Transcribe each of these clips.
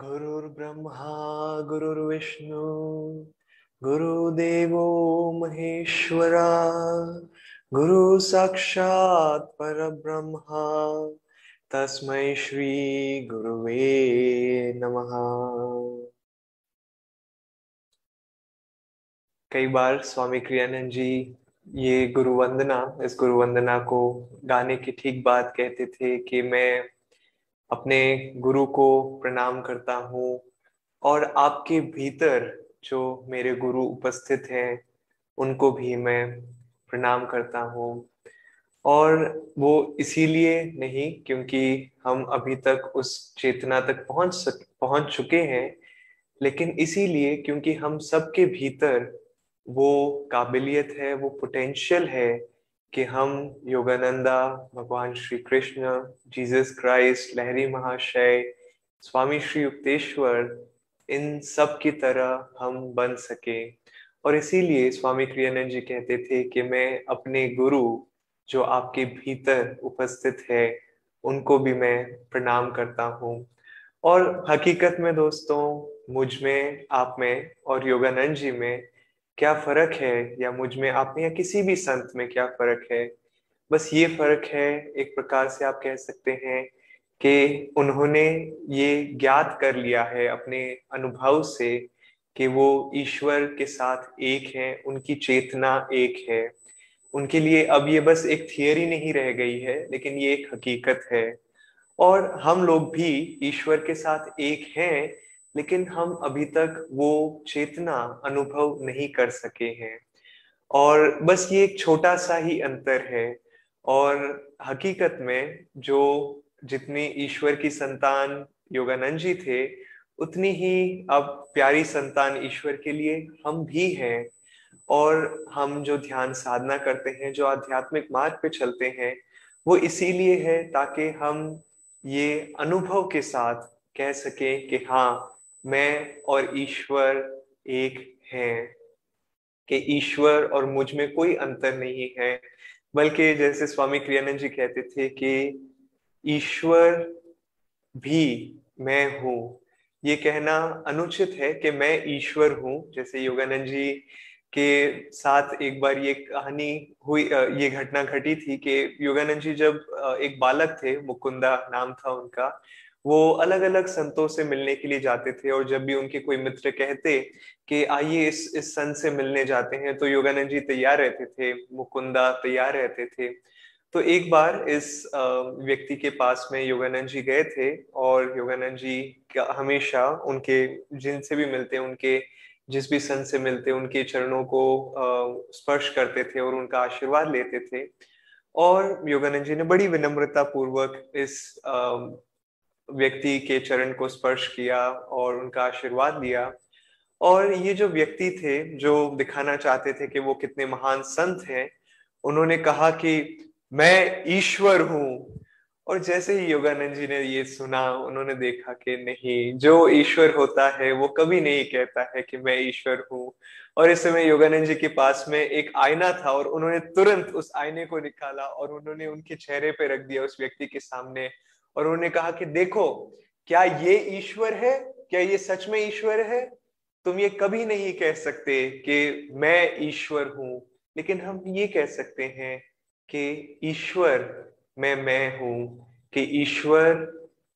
गुरुर्ब्रह्मा, गुरुर्विष्णु, गुरुदेवो महेश्वरा, गुरु साक्षात् परब्रह्मा, तस्मै श्री गुरुवे नमः। कई बार स्वामी क्रियानंद जी, ये गुरु वंदना इस गुरु वंदना को गाने की ठीक बात कहते थे कि मैं अपने गुरु को प्रणाम करता हूँ और आपके भीतर जो मेरे गुरु उपस्थित हैं, उनको भी मैं प्रणाम करता हूँ। और वो इसीलिए नहीं, क्योंकि हम अभी तक उस चेतना तक पहुँच सक, पहुँच चुके हैं, लेकिन इसीलिए क्योंकि हम सबके भीतर वो काबिलियत है, वो पोटेंशियल है कि हम योगानंदा, भगवान श्री कृष्ण, जीसस क्राइस्ट, लहरी महाशय, स्वामी श्री युक्तेश्वर, इन सब की तरह हम बन सके। और इसीलिए स्वामी क्रियानंद जी कहते थे कि मैं अपने गुरु जो आपके भीतर उपस्थित है, उनको भी मैं प्रणाम करता हूँ। और हकीकत में दोस्तों, मुझमें, आप में और योगानंद जी में क्या फ़र्क है? या मुझमें, आप में, या किसी भी संत में क्या फ़र्क है? बस ये फ़र्क है, एक प्रकार से आप कह सकते हैं कि उन्होंने ये ज्ञात कर लिया है अपने अनुभव से कि वो ईश्वर के साथ एक है, उनकी चेतना एक है। उनके लिए अब ये बस एक थियरी नहीं रह गई है, लेकिन ये एक हकीकत है। और हम लोग भी ईश्वर के साथ एक हैं लेकिन हम अभी तक वो चेतना अनुभव नहीं कर सके हैं। और बस ये एक छोटा सा ही अंतर है। और हकीकत में जो जितनी ईश्वर की संतान योगानंद जी थे, उतनी ही अब प्यारी संतान ईश्वर के लिए हम भी हैं। और हम जो ध्यान साधना करते हैं, जो आध्यात्मिक मार्ग पे चलते हैं, वो इसीलिए है ताकि हम ये अनुभव के साथ कह सकें कि हाँ मैं और ईश्वर एक हैं, कि ईश्वर और मुझमें कोई अंतर नहीं है, बल्कि जैसे स्वामी क्रियानंद जी कहते थे कि ईश्वर भी मैं हूँ। ये कहना अनुचित है कि मैं ईश्वर हूँ, जैसे योगानंद जी के साथ एक बार ये कहानी हुई ये घटना घटी थी कि योगानंद जी जब एक बालक थे, मुकुंदा नाम था उनका वो अलग अलग संतों से मिलने के लिए जाते थे और जब भी उनके कोई मित्र कहते कि, आइए इस इस संत से मिलने जाते हैं तो योगानंद जी तैयार रहते थे, मुकुंदा तैयार रहते थे। तो एक बार इस व्यक्ति के पास में योगानंद जी गए थे और योगानंद जी का हमेशा उनके, जिनसे भी मिलते, उनके, जिस भी संत से मिलते, उनके चरणों को स्पर्श करते थे और उनका आशीर्वाद लेते थे। और योगानंद जी ने बड़ी विनम्रता पूर्वक इस व्यक्ति के चरण को स्पर्श किया और उनका आशीर्वाद दिया और ये जो व्यक्ति थे, जो दिखाना चाहते थे कि वो कितने महान संत हैं, उन्होंने कहा कि मैं ईश्वर हूँ। और जैसे ही योगानंद जी ने ये सुना, उन्होंने देखा कि नहीं, जो ईश्वर होता है, वो कभी नहीं कहता है कि मैं ईश्वर हूँ। और इस समय योगानंद जी के पास में एक आईना था और उन्होंने तुरंत उस आईने को निकाला और उन्होंने उनके चेहरे पे रख दिया उस व्यक्ति के सामने। और उन्होंने कहा कि देखो, क्या ये ईश्वर है? क्या ये सच में ईश्वर है? तुम ये कभी नहीं कह सकते कि मैं ईश्वर हूँ, लेकिन हम ये कह सकते हैं कि ईश्वर मैं मैं हूँ, कि ईश्वर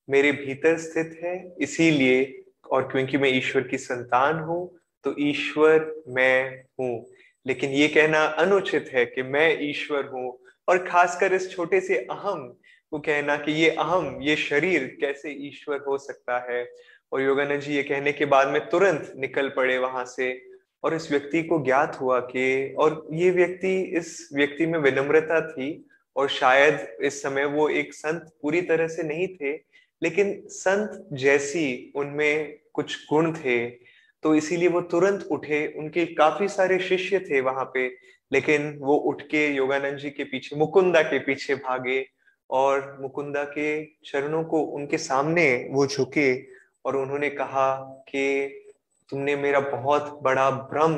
मेरे भीतर स्थित है, इसीलिए और क्योंकि मैं ईश्वर की संतान हूँ तो ईश्वर मैं हूँ। लेकिन ये कहना अनुचित है कि मैं ईश्वर हूँ, और खासकर इस छोटे से अहम को कहना कि ये अहम, ये शरीर कैसे ईश्वर हो सकता है? और योगानंद जी ये कहने के बाद में तुरंत निकल पड़े वहाँ से और इस व्यक्ति को ज्ञात हुआ कि, और ये व्यक्ति इस व्यक्ति में विनम्रता थी और शायद इस समय वो एक संत पूरी तरह से नहीं थे, लेकिन संत जैसी उनमें कुछ गुण थे। तो इसीलिए वो तुरंत उठे। उनके काफ़ी सारे शिष्य थे वहाँ पे, लेकिन वो उठ के योगानंद जी के पीछे, मुकुंदा के पीछे भागे और मुकुंदा के चरणों को उनके सामने वो झुके और उन्होंने कहा कि तुमने मेरा बहुत बड़ा भ्रम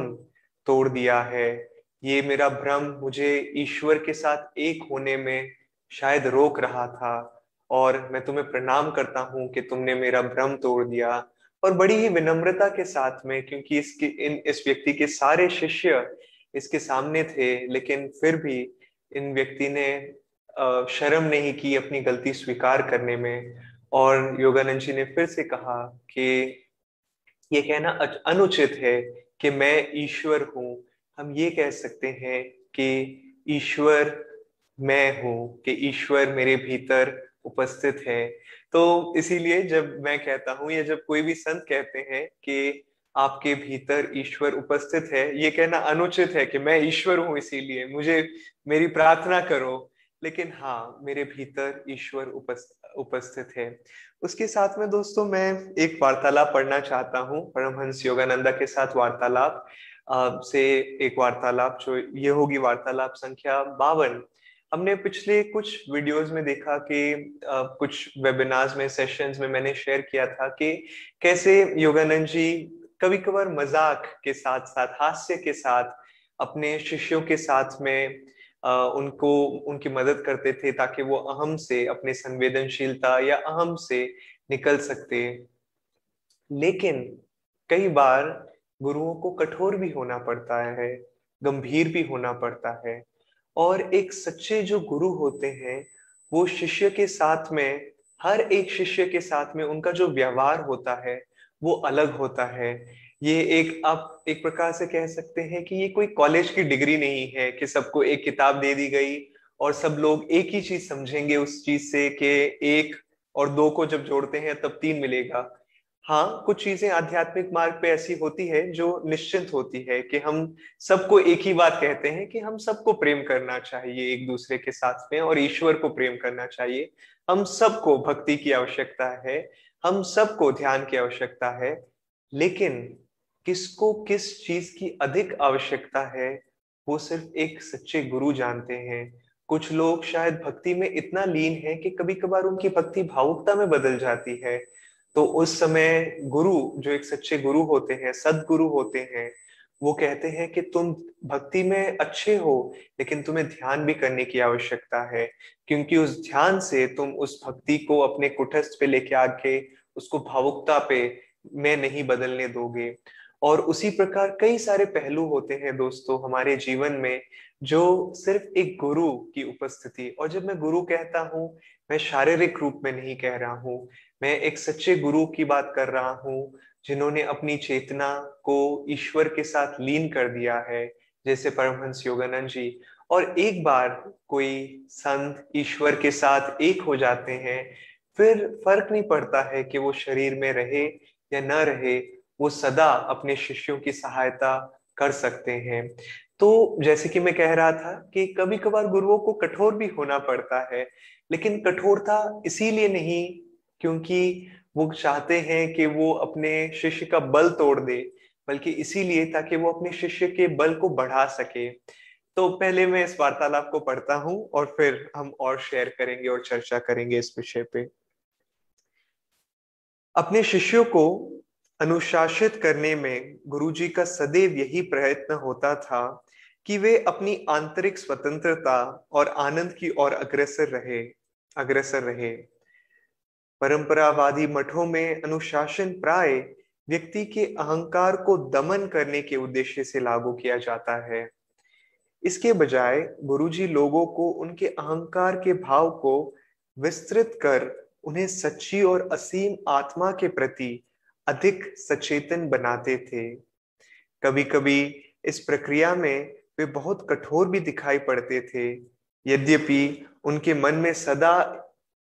तोड़ दिया है। ये मेरा भ्रम मुझे ईश्वर के साथ एक होने में शायद रोक रहा था और मैं तुम्हें प्रणाम करता हूँ कि तुमने मेरा भ्रम तोड़ दिया। और बड़ी ही विनम्रता के साथ में, क्योंकि इसके, इन, इस व्यक्ति के सारे शिष्य इसके सामने थे, लेकिन फिर भी इन व्यक्ति ने शर्म नहीं की अपनी गलती स्वीकार करने में। और योगानंद जी ने फिर से कहा कि ये कहना अनुचित है कि मैं ईश्वर हूँ। हम ये कह सकते हैं कि ईश्वर मैं हूँ, कि ईश्वर मेरे भीतर उपस्थित है। तो इसीलिए जब मैं कहता हूँ या जब कोई भी संत कहते हैं कि आपके भीतर ईश्वर उपस्थित है, ये कहना अनुचित है कि मैं ईश्वर हूँ इसीलिए। मुझे, मेरी प्रार्थना करो लेकिन हाँ मेरे भीतर ईश्वर उपस्थित है। उसके साथ में दोस्तों, मैं एक वार्तालाप पढ़ना चाहता हूँ, परमहंस योगानंदा के साथ वार्तालाप से एक वार्तालाप, जो ये होगी वार्तालाप संख्या बावन। हमने पिछले कुछ वीडियोस में देखा कि कुछ वेबिनार्स में सेशंस में मैंने शेयर किया था कि कैसे योगानंद जी कभी कभार मज़ाक के साथ साथ हास्य के साथ, अपने शिष्यों के साथ में उनको, उनकी मदद करते थे ताकि वो अहम से अपने संवेदनशीलता या अहम से निकल सकते। लेकिन कई बार गुरुओं को कठोर भी होना पड़ता है, गंभीर भी होना पड़ता है। और एक सच्चे जो गुरु होते हैं, वो शिष्य के साथ में, हर एक शिष्य के साथ में उनका जो व्यवहार होता है, वो अलग होता है। ये एक, आप एक प्रकार से कह सकते हैं कि ये कोई कॉलेज की डिग्री नहीं है कि सबको एक किताब दे दी गई और सब लोग एक ही चीज़ समझेंगे उस चीज़ से कि एक और दो को जब जोड़ते हैं तब तीन मिलेगा। हाँ कुछ चीज़ें आध्यात्मिक मार्ग पे ऐसी होती है जो निश्चिंत होती है कि हम सबको एक ही बात कहते हैं कि हम सबको प्रेम करना चाहिए एक दूसरे के साथ में और ईश्वर को प्रेम करना चाहिए। हम सबको भक्ति की आवश्यकता है, हम सबको ध्यान की आवश्यकता है, लेकिन किसको किस चीज़ की अधिक आवश्यकता है, वो सिर्फ़ एक सच्चे गुरु जानते हैं। कुछ लोग शायद भक्ति में इतना लीन है कि कभी कभार उनकी भक्ति भावुकता में बदल जाती है। तो उस समय गुरु, जो एक सच्चे गुरु होते हैं, सदगुरु होते हैं, वो कहते हैं कि तुम भक्ति में अच्छे हो, लेकिन तुम्हें ध्यान भी करने की आवश्यकता है। क्योंकि उस ध्यान से तुम उस भक्ति को अपने कुटस्थ पे लेके आके, उसको भावुकता पे में नहीं बदलने दोगे। और उसी प्रकार कई सारे पहलू होते हैं दोस्तों हमारे जीवन में जो सिर्फ़ एक गुरु की उपस्थिति। और जब मैं गुरु कहता हूँ, मैं शारीरिक रूप में नहीं कह रहा हूँ, मैं एक सच्चे गुरु की बात कर रहा हूँ, जिन्होंने अपनी चेतना को ईश्वर के साथ लीन कर दिया है, जैसे परमहंस योगानंद जी। और एक बार कोई संत ईश्वर के साथ एक हो जाते हैं, फिर फ़र्क नहीं पड़ता है कि वो शरीर में रहे या न रहे वो सदा अपने शिष्यों की सहायता कर सकते हैं। तो जैसे कि मैं कह रहा था कि कभी कभार गुरुओं को कठोर भी होना पड़ता है, लेकिन कठोरता इसीलिए नहीं क्योंकि वो चाहते हैं कि वो अपने शिष्य का बल तोड़ दे, बल्कि इसीलिए ताकि वो अपने शिष्य के बल को बढ़ा सके। तो पहले मैं इस वार्तालाप को पढ़ता हूँ और फिर हम और शेयर करेंगे और चर्चा करेंगे इस विषय पे। अपने शिष्यों को अनुशासित करने में गुरुजी का सदैव यही प्रयत्न होता था कि वे अपनी आंतरिक स्वतंत्रता और आनंद की ओर अग्रसर रहे अग्रसर रहे। परंपरावादी मठों में अनुशासन प्राय व्यक्ति के अहंकार को दमन करने के उद्देश्य से लागू किया जाता है। इसके बजाय गुरुजी लोगों को उनके अहंकार के भाव को विस्तृत कर उन्हें सच्ची और असीम आत्मा के प्रति अधिक सचेतन बनाते थे। कभी कभी इस प्रक्रिया में वे बहुत कठोर भी दिखाई पड़ते थे। यद्यपि उनके मन में सदा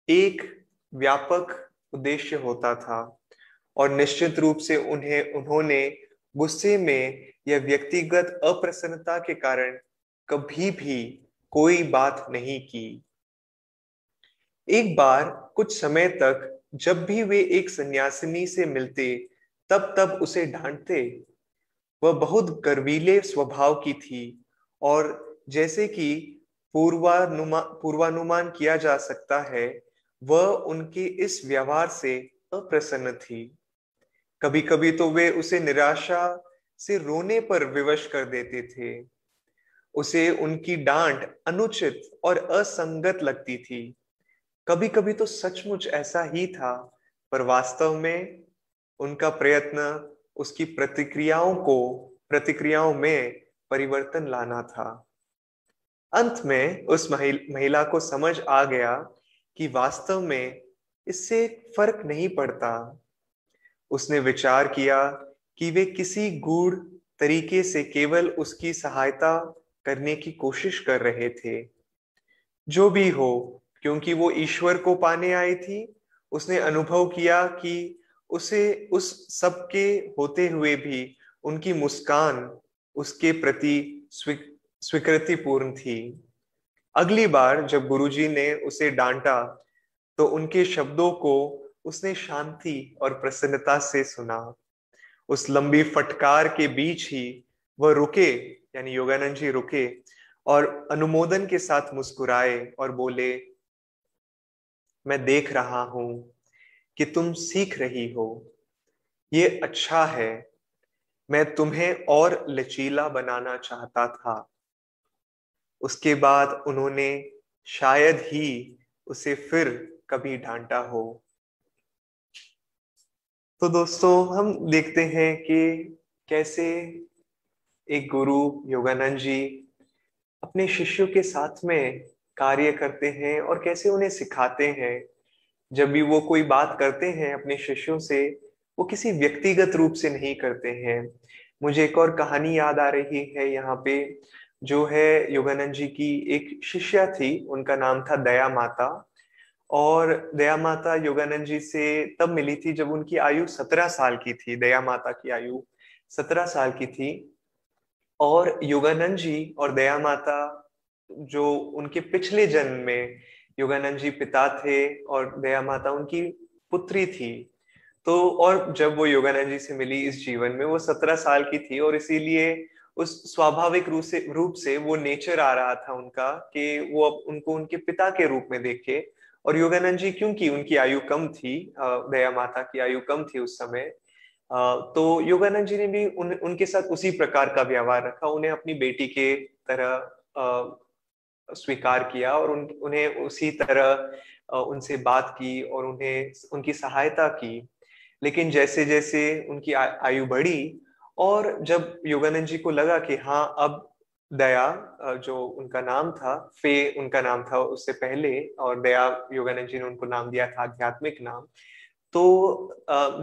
एक व्यापक उद्देश्य होता था और निश्चित रूप से उन्हें, उन्होंने गुस्से में या व्यक्तिगत अप्रसन्नता के कारण कभी भी कोई बात नहीं की। एक बार कुछ समय तक जब भी वे एक सन्यासिनी से मिलते, तब तब उसे डांटते। वह बहुत गर्वीले स्वभाव की थी और जैसे कि पूर्वानुमान पूर्वानुमान किया जा सकता है, वह उनके इस व्यवहार से अप्रसन्न थी। कभी कभी तो वे उसे निराशा से रोने पर विवश कर देते थे। उसे उनकी डांट अनुचित और असंगत लगती थी। कभी कभी तो सचमुच ऐसा ही था, पर वास्तव में उनका प्रयत्न, उसकी प्रतिक्रियाओं को, प्रतिक्रियाओं में परिवर्तन लाना था। अंत में उस महिला को समझ आ गया कि वास्तव में इससे फ़र्क नहीं पड़ता। उसने विचार किया कि वे किसी गूढ़ तरीके से केवल उसकी सहायता करने की कोशिश कर रहे थे। जो भी हो क्योंकि वो ईश्वर को पाने आई थी, उसने अनुभव किया कि उसे उस सब के होते हुए भी उनकी मुस्कान उसके प्रति स्वीकृति पूर्ण थी। अगली बार जब गुरुजी ने उसे डांटा तो उनके शब्दों को उसने शांति और प्रसन्नता से सुना। उस लंबी फटकार के बीच ही वह रुके, यानी योगानंद जी रुके और अनुमोदन के साथ मुस्कुराए और बोले मैं देख रहा हूँ कि तुम सीख रही हो। ये अच्छा है। मैं तुम्हें और लचीला बनाना चाहता था। उसके बाद उन्होंने शायद ही उसे फिर कभी डांटा हो। तो दोस्तों, हम देखते हैं कि कैसे एक गुरु योगानंद जी अपने शिष्यों के साथ में कार्य करते हैं और कैसे उन्हें सिखाते हैं। जब भी वो कोई बात करते हैं अपने शिष्यों से, वो किसी व्यक्तिगत रूप से नहीं करते हैं। मुझे एक और कहानी याद आ रही है यहाँ पे, जो है योगानंद जी की एक शिष्या थी, उनका नाम था दया माता। और दया माता योगानंद जी से तब मिली थी जब उनकी आयु सत्रह साल की थी, दया माता की आयु सत्रह साल की थी। और योगानंद जी और दया माता जो उनके पिछले जन्म में योगानंद जी पिता थे और दया माता उनकी पुत्री थी तो और जब वो योगानंद जी से मिली इस जीवन में वो सत्रह साल की थी और इसीलिए उस स्वाभाविक रूप से रूप से वो नेचर आ रहा था उनका कि वो अब उनको उनके पिता के रूप में देखे। और योगानंद जी क्योंकि उनकी आयु कम थी दया माता की आयु कम थी उस समय। तो योगानंद जी ने भी उन, उनके साथ उसी प्रकार का व्यवहार रखा। उन्हें अपनी बेटी के तरह स्वीकार किया और उन, उन्हें उसी तरह उनसे बात की और उन्हें उनकी सहायता की। लेकिन जैसे जैसे उनकी आयु बढ़ी और जब योगानंद जी को लगा कि हाँ अब दया जो उनका नाम था फे उनका नाम था उससे पहले और दया योगानंद जी ने उनको नाम दिया था आध्यात्मिक नाम तो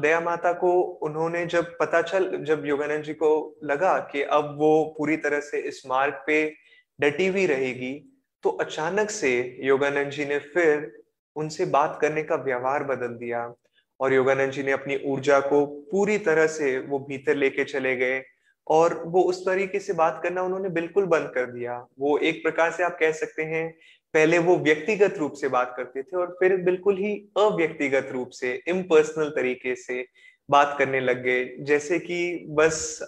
दया माता को उन्होंने जब पता चल जब योगानंद जी को लगा कि अब वो पूरी तरह से इस मार्ग पे डटी हुई रहेगी तो अचानक से योगानंद जी ने फिर उनसे बात करने का व्यवहार बदल दिया और योगानंद जी ने अपनी ऊर्जा को पूरी तरह से वो भीतर लेके चले गए और वो उस तरीके से बात करना उन्होंने बिल्कुल बंद कर दिया। वो एक प्रकार से आप कह सकते हैं, पहले वो व्यक्तिगत रूप से बात करते थे और फिर बिल्कुल ही अव्यक्तिगत रूप से इम्पर्सनल तरीके से बात करने लग गए। जैसे कि बस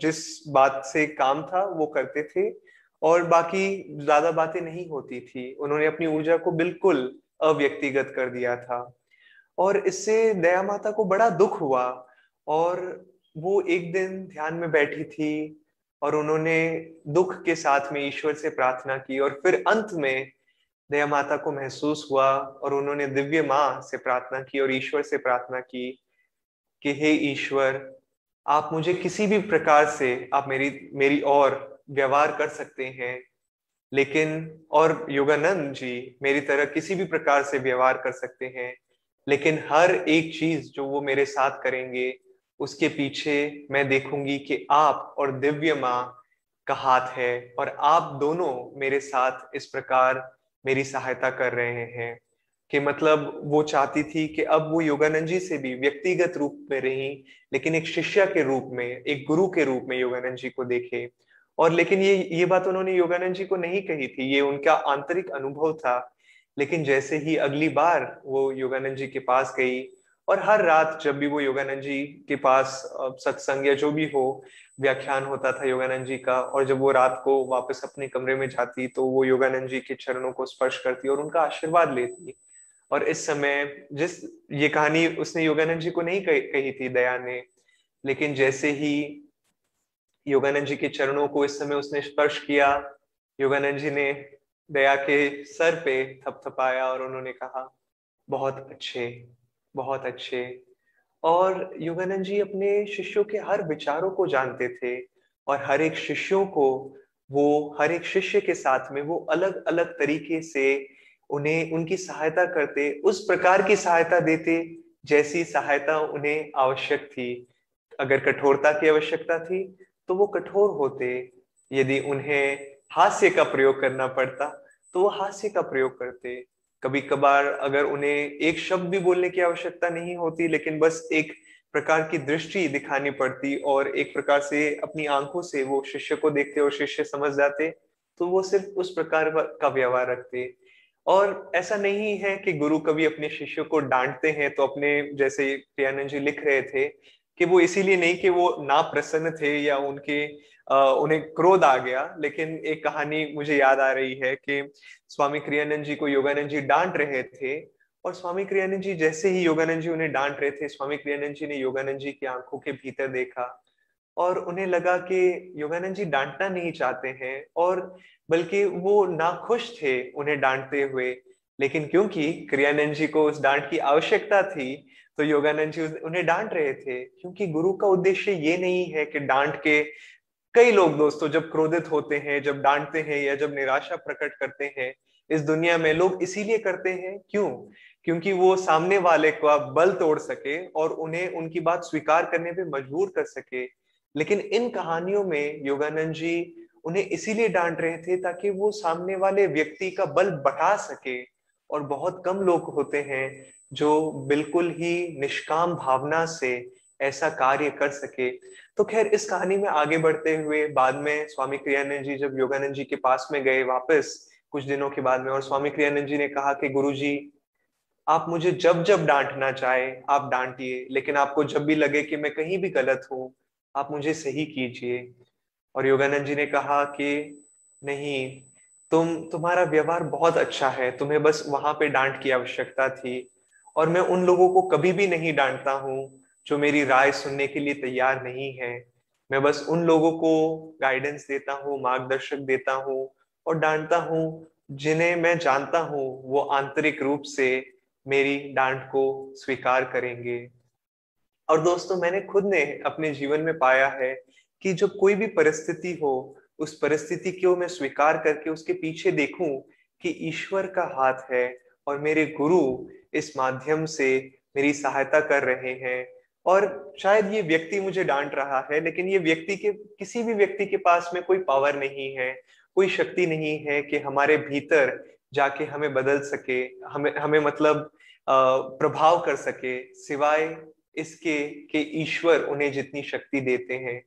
जिस बात से काम था वो करते थे और बाकी ज़्यादा बातें नहीं होती थी। उन्होंने अपनी ऊर्जा को बिल्कुल अव्यक्तिगत कर दिया था। और इससे दया माता को बड़ा दुख हुआ और वो एक दिन ध्यान में बैठी थी और उन्होंने दुख के साथ में ईश्वर से प्रार्थना की और फिर अंत में दया माता को महसूस हुआ और उन्होंने दिव्य माँ से प्रार्थना की और ईश्वर से प्रार्थना की कि, हे ईश्वर, आप मुझे किसी भी प्रकार से, आप मेरी मेरी और व्यवहार कर सकते हैं। लेकिन, और योगानंद जी मेरी तरह किसी भी प्रकार से व्यवहार कर सकते हैं, लेकिन हर एक चीज़ जो वो मेरे साथ करेंगे, उसके पीछे मैं देखूँगी कि आप और दिव्य माँ का हाथ है और आप दोनों मेरे साथ इस प्रकार मेरी सहायता कर रहे हैं। कि मतलब वो चाहती थी कि अब वो योगानंद जी से भी व्यक्तिगत रूप में रही, लेकिन एक शिष्या के रूप में, एक गुरु के रूप में योगानंद जी को देखे। और लेकिन ये ये बात उन्होंने योगानंद जी को नहीं कही थी, ये उनका आंतरिक अनुभव था। लेकिन जैसे ही अगली बार वो योगानंद जी के पास गई, और हर रात जब भी वो योगानंद जी के पास सत्संग या जो भी हो, व्याख्यान होता था योगानंद जी का, और जब वो रात को वापस अपने कमरे में जाती तो वो योगानंद जी के चरणों को स्पर्श करती और उनका आशीर्वाद लेती। और इस समय जिस, ये कहानी उसने योगानंद जी को नहीं कही थी दया ने, लेकिन जैसे ही योगानंद जी के चरणों को इस समय उसने स्पर्श किया। योगानंद जी ने दया के सर पे थपथपाया और उन्होंने कहा, बहुत अच्छे बहुत अच्छे। और योगानंद जी अपने शिष्यों के हर विचारों को जानते थे और हर एक शिष्यों को वो, हर एक शिष्य के साथ में वो अलग अलग तरीके से उन्हें, उनकी सहायता करते, उस प्रकार की सहायता देते जैसी सहायता उन्हें आवश्यक थी। अगर कठोरता की आवश्यकता थी तो वो कठोर होते, यदि उन्हें हास्य का प्रयोग करना पड़ता तो वो हास्य का प्रयोग करते। कभी कभार अगर उन्हें एक शब्द भी बोलने की आवश्यकता नहीं होती, लेकिन बस एक प्रकार की दृष्टि दिखानी पड़ती और एक प्रकार से अपनी आँखों से वो शिष्य को देखते और शिष्य समझ जाते तो वो सिर्फ़ उस प्रकार का व्यवहार रखते। और ऐसा नहीं है कि गुरु कभी अपने शिष्य को डांटते हैं तो अपने जैसे प्रियानंद जी लिख रहे थे कि वो इसीलिए नहीं कि वो ना प्रसन्न थे या उनके आ, उन्हें क्रोध आ गया लेकिन एक कहानी मुझे याद आ रही है कि स्वामी क्रियानंद जी को योगानंद जी डांट रहे थे और स्वामी क्रियानंद जी जैसे ही योगानंद जी उन्हें डांट रहे थे स्वामी क्रियानंद जी ने योगानंद जी की आँखों के भीतर देखा और उन्हें लगा कि योगानंद जी डांटना नहीं चाहते हैं और बल्कि वो नाखुश थे उन्हें डांटते हुए। लेकिन क्योंकि क्रियानंद जी को उस डांट की आवश्यकता थी तो योगानंद जी उन्हें डांट रहे थे, क्योंकि गुरु का उद्देश्य ये नहीं है कि डांट के कई लोग दोस्तों जब क्रोधित होते हैं, जब डांटते हैं या जब निराशा प्रकट करते हैं, इस दुनिया में लोग इसीलिए करते हैं, क्यों? क्योंकि वो सामने वाले का बल तोड़ सके और उन्हें उनकी बात स्वीकार करने पे मजबूर कर सके। लेकिन इन कहानियों में योगानंद जी उन्हें इसीलिए डांट रहे थे ताकि वो सामने वाले व्यक्ति का बल बढ़ा सके और बहुत कम लोग होते हैं जो बिल्कुल ही निष्काम भावना से ऐसा कार्य कर सके। तो खैर, इस कहानी में आगे बढ़ते हुए, बाद में स्वामी क्रियानंद जी जब योगानंद जी के पास में गए वापस, कुछ दिनों के बाद में, और स्वामी क्रियानंद जी ने कहा कि गुरु जी आप मुझे जब जब डांटना चाहे, आप डांटिए, लेकिन आपको जब भी लगे कि मैं कहीं भी गलत हूँ, आप मुझे सही कीजिए। और योगानंद जी ने कहा कि, नहीं, तुम, तुम्हारा व्यवहार बहुत अच्छा है, तुम्हें बस वहाँ पे डांट की आवश्यकता थी और मैं उन लोगों को कभी भी नहीं डांटता हूँ जो मेरी राय सुनने के लिए तैयार नहीं है। मैं बस उन लोगों को गाइडेंस देता हूँ, मार्गदर्शक देता हूँ और डांटता हूँ, जिन्हें मैं जानता हूँ वो आंतरिक रूप से मेरी डांट को स्वीकार करेंगे। और दोस्तों, मैंने खुद ने अपने जीवन में पाया है कि जब कोई भी परिस्थिति हो, उस परिस्थिति को मैं स्वीकार करके उसके पीछे देखूँ कि ईश्वर का हाथ है और मेरे गुरु इस माध्यम से मेरी सहायता कर रहे हैं। और शायद ये व्यक्ति मुझे डांट रहा है, लेकिन ये व्यक्ति के, किसी भी व्यक्ति के पास में कोई पावर नहीं है, कोई शक्ति नहीं है कि हमारे भीतर जाके हमें बदल सके, हमें हमें मतलब प्रभाव कर सके, सिवाय इसके कि ईश्वर उन्हें जितनी शक्ति देते हैं।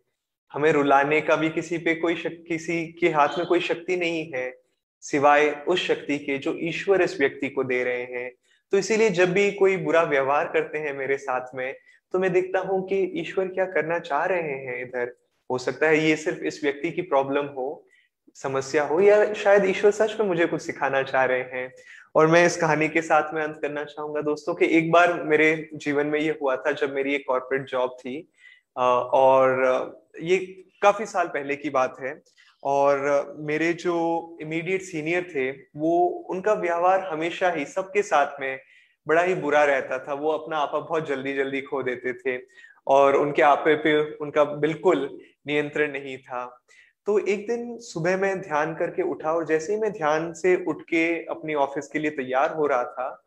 हमें रुलाने का भी किसी पे कोई किसी के हाथ में कोई शक्ति नहीं है। सिवाय उस शक्ति के जो ईश्वर इस व्यक्ति को दे रहे हैं। तो इसीलिए जब भी कोई बुरा व्यवहार करते हैं मेरे साथ में तो मैं देखता हूँ कि ईश्वर क्या करना चाह रहे हैं इधर। हो सकता है ये सिर्फ़ इस व्यक्ति की प्रॉब्लम हो, समस्या हो, या शायद ईश्वर सच में मुझे कुछ सिखाना चाह रहे हैं। और मैं इस कहानी के साथ में अंत करना चाहूँगा दोस्तों कि एक बार मेरे जीवन में ये हुआ था जब मेरी एक कॉर्पोरेट जॉब थी। और ये काफ़ी साल पहले की बात है। और मेरे जो इमीडिएट सीनियर थे, वो उनका व्यवहार हमेशा ही सबके साथ में बड़ा ही बुरा रहता था। वो अपना आपा बहुत जल्दी जल्दी खो देते थे और उनके आपे पे उनका बिल्कुल नियंत्रण नहीं था। तो एक दिन सुबह मैं ध्यान करके उठा और जैसे ही मैं ध्यान से उठ के अपनी ऑफ़िस के लिए तैयार हो रहा था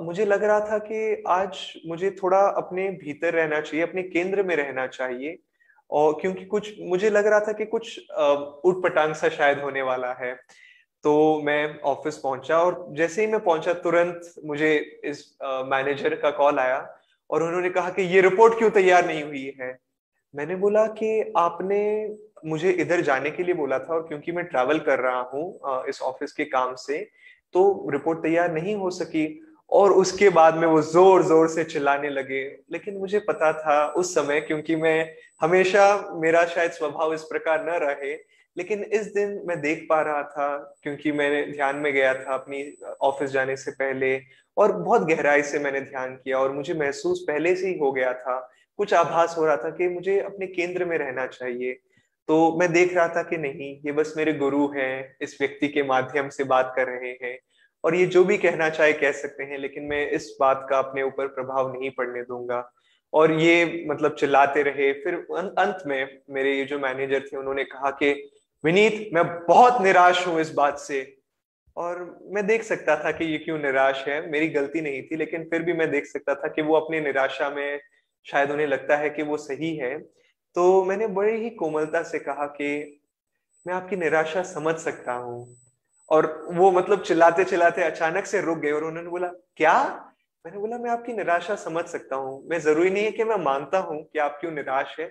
मुझे लग रहा था कि आज मुझे थोड़ा अपने भीतर रहना चाहिए, अपने केंद्र में रहना चाहिए। और क्योंकि कुछ, मुझे लग रहा था कि कुछ उठ पटांग सा शायद होने वाला है। तो मैं ऑफ़िस पहुँचा और जैसे ही मैं पहुँचा, तुरंत मुझे इस मैनेजर का कॉल आया और उन्होंने कहा कि ये रिपोर्ट क्यों तैयार नहीं हुई है? मैंने बोला कि आपने मुझे इधर जाने के लिए बोला था और क्योंकि मैं ट्रैवल कर रहा हूँ इस ऑफ़िस के काम से तो रिपोर्ट तैयार नहीं हो सकी। और उसके बाद में वो ज़ोर ज़ोर से चिल्लाने लगे। लेकिन मुझे पता था उस समय, क्योंकि मैं हमेशा, मेरा शायद स्वभाव इस प्रकार न रहे, लेकिन इस दिन मैं देख पा रहा था, क्योंकि मैंने ध्यान में गया था अपनी ऑफ़िस जाने से पहले, और बहुत गहराई से मैंने ध्यान किया, और मुझे महसूस पहले से ही हो गया था। कुछ आभास हो रहा था कि मुझे अपने केंद्र में रहना चाहिए। तो मैं देख रहा था कि नहीं, ये बस मेरे गुरु हैं, इस व्यक्ति के माध्यम से बात कर रहे हैं। और ये जो भी कहना चाहे कह सकते हैं लेकिन मैं इस बात का अपने ऊपर प्रभाव नहीं पड़ने दूँगा। और ये मतलब चिल्लाते रहे। फिर अं-, अंत में मेरे ये जो मैनेजर थे उन्होंने कहा कि विनीत मैं बहुत निराश हूँ इस बात से। और मैं देख सकता था कि ये क्यों निराश है। मेरी गलती नहीं थी लेकिन फिर भी मैं देख सकता था कि वो अपनी निराशा में शायद उन्हें लगता है कि वो सही है। तो मैंने बड़े ही कोमलता से कहा कि मैं आपकी निराशा समझ सकता हूँ। और वो मतलब चिल्लाते चिल्लाते अचानक से रुक गए और उन्होंने बोला, क्या? मैंने बोला, मैं आपकी निराशा समझ सकता हूँ। मैं ज़रूरी नहीं है कि मैं मानता हूँ कि आप क्यों निराश है,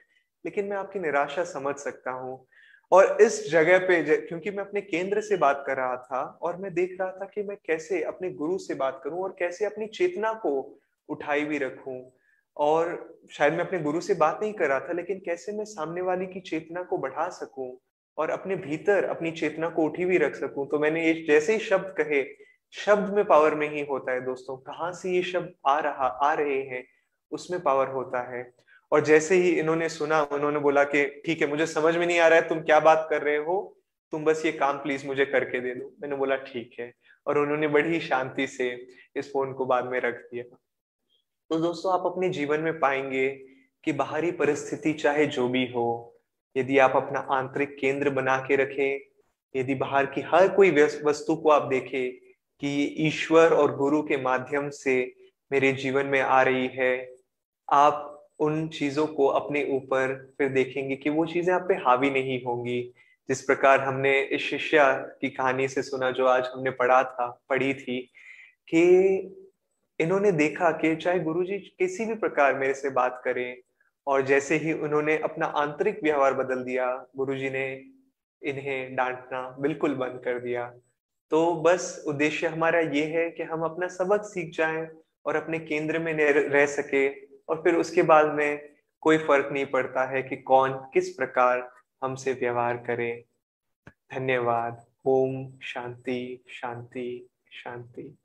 लेकिन मैं आपकी निराशा समझ सकता हूँ। और इस जगह पे क्योंकि मैं अपने केंद्र से बात कर रहा था और मैं देख रहा था कि मैं कैसे अपने गुरु से बात करूँ और कैसे अपनी चेतना को उठाई भी रखूँ। और शायद मैं अपने गुरु से बात नहीं कर रहा था, लेकिन कैसे मैं सामने वाली की चेतना को बढ़ा सकूँ? और अपने भीतर अपनी चेतना को उठी भी रख सकूँ। तो मैंने ये जैसे ही शब्द कहे, शब्द में पावर में ही होता है दोस्तों। कहाँ से ये शब्द आ रहा, आ रहे हैं, उसमें पावर होता है। और जैसे ही इन्होंने सुना, उन्होंने बोला कि, ठीक है, मुझे समझ में नहीं आ रहा है, तुम क्या बात कर रहे हो? तुम बस ये काम प्लीज़ मुझे करके दे दो। मैंने बोला, ठीक है। और उन्होंने बड़ी शांति से इस फ़ोन को बाद में रख दिया। तो दोस्तों, आप अपने जीवन में पाएँगे कि बाहरी परिस्थिति चाहे जो भी हो यदि आप अपना आंतरिक केंद्र बना के रखें, यदि बाहर की हर कोई वस्तु को आप देखें कि ये ईश्वर और गुरु के माध्यम से मेरे जीवन में आ रही है, आप उन चीज़ों को अपने ऊपर फिर देखेंगे कि वो चीज़ें आप पे हावी नहीं होंगी। जिस प्रकार हमने इस शिष्या की कहानी से सुना जो आज हमने पढ़ा था, पढ़ी थी कि इन्होंने देखा कि चाहे गुरुजी किसी भी प्रकार मेरे से बात करें और जैसे ही उन्होंने अपना आंतरिक व्यवहार बदल दिया, गुरुजी ने इन्हें डांटना बिल्कुल बंद कर दिया। तो बस उद्देश्य हमारा ये है कि हम अपना सबक सीख जाएँ और अपने केंद्र में रह सके और फिर उसके बाद में कोई फ़र्क नहीं पड़ता है कि कौन किस प्रकार हमसे व्यवहार करे। धन्यवाद। ओम शांति शांति शांति।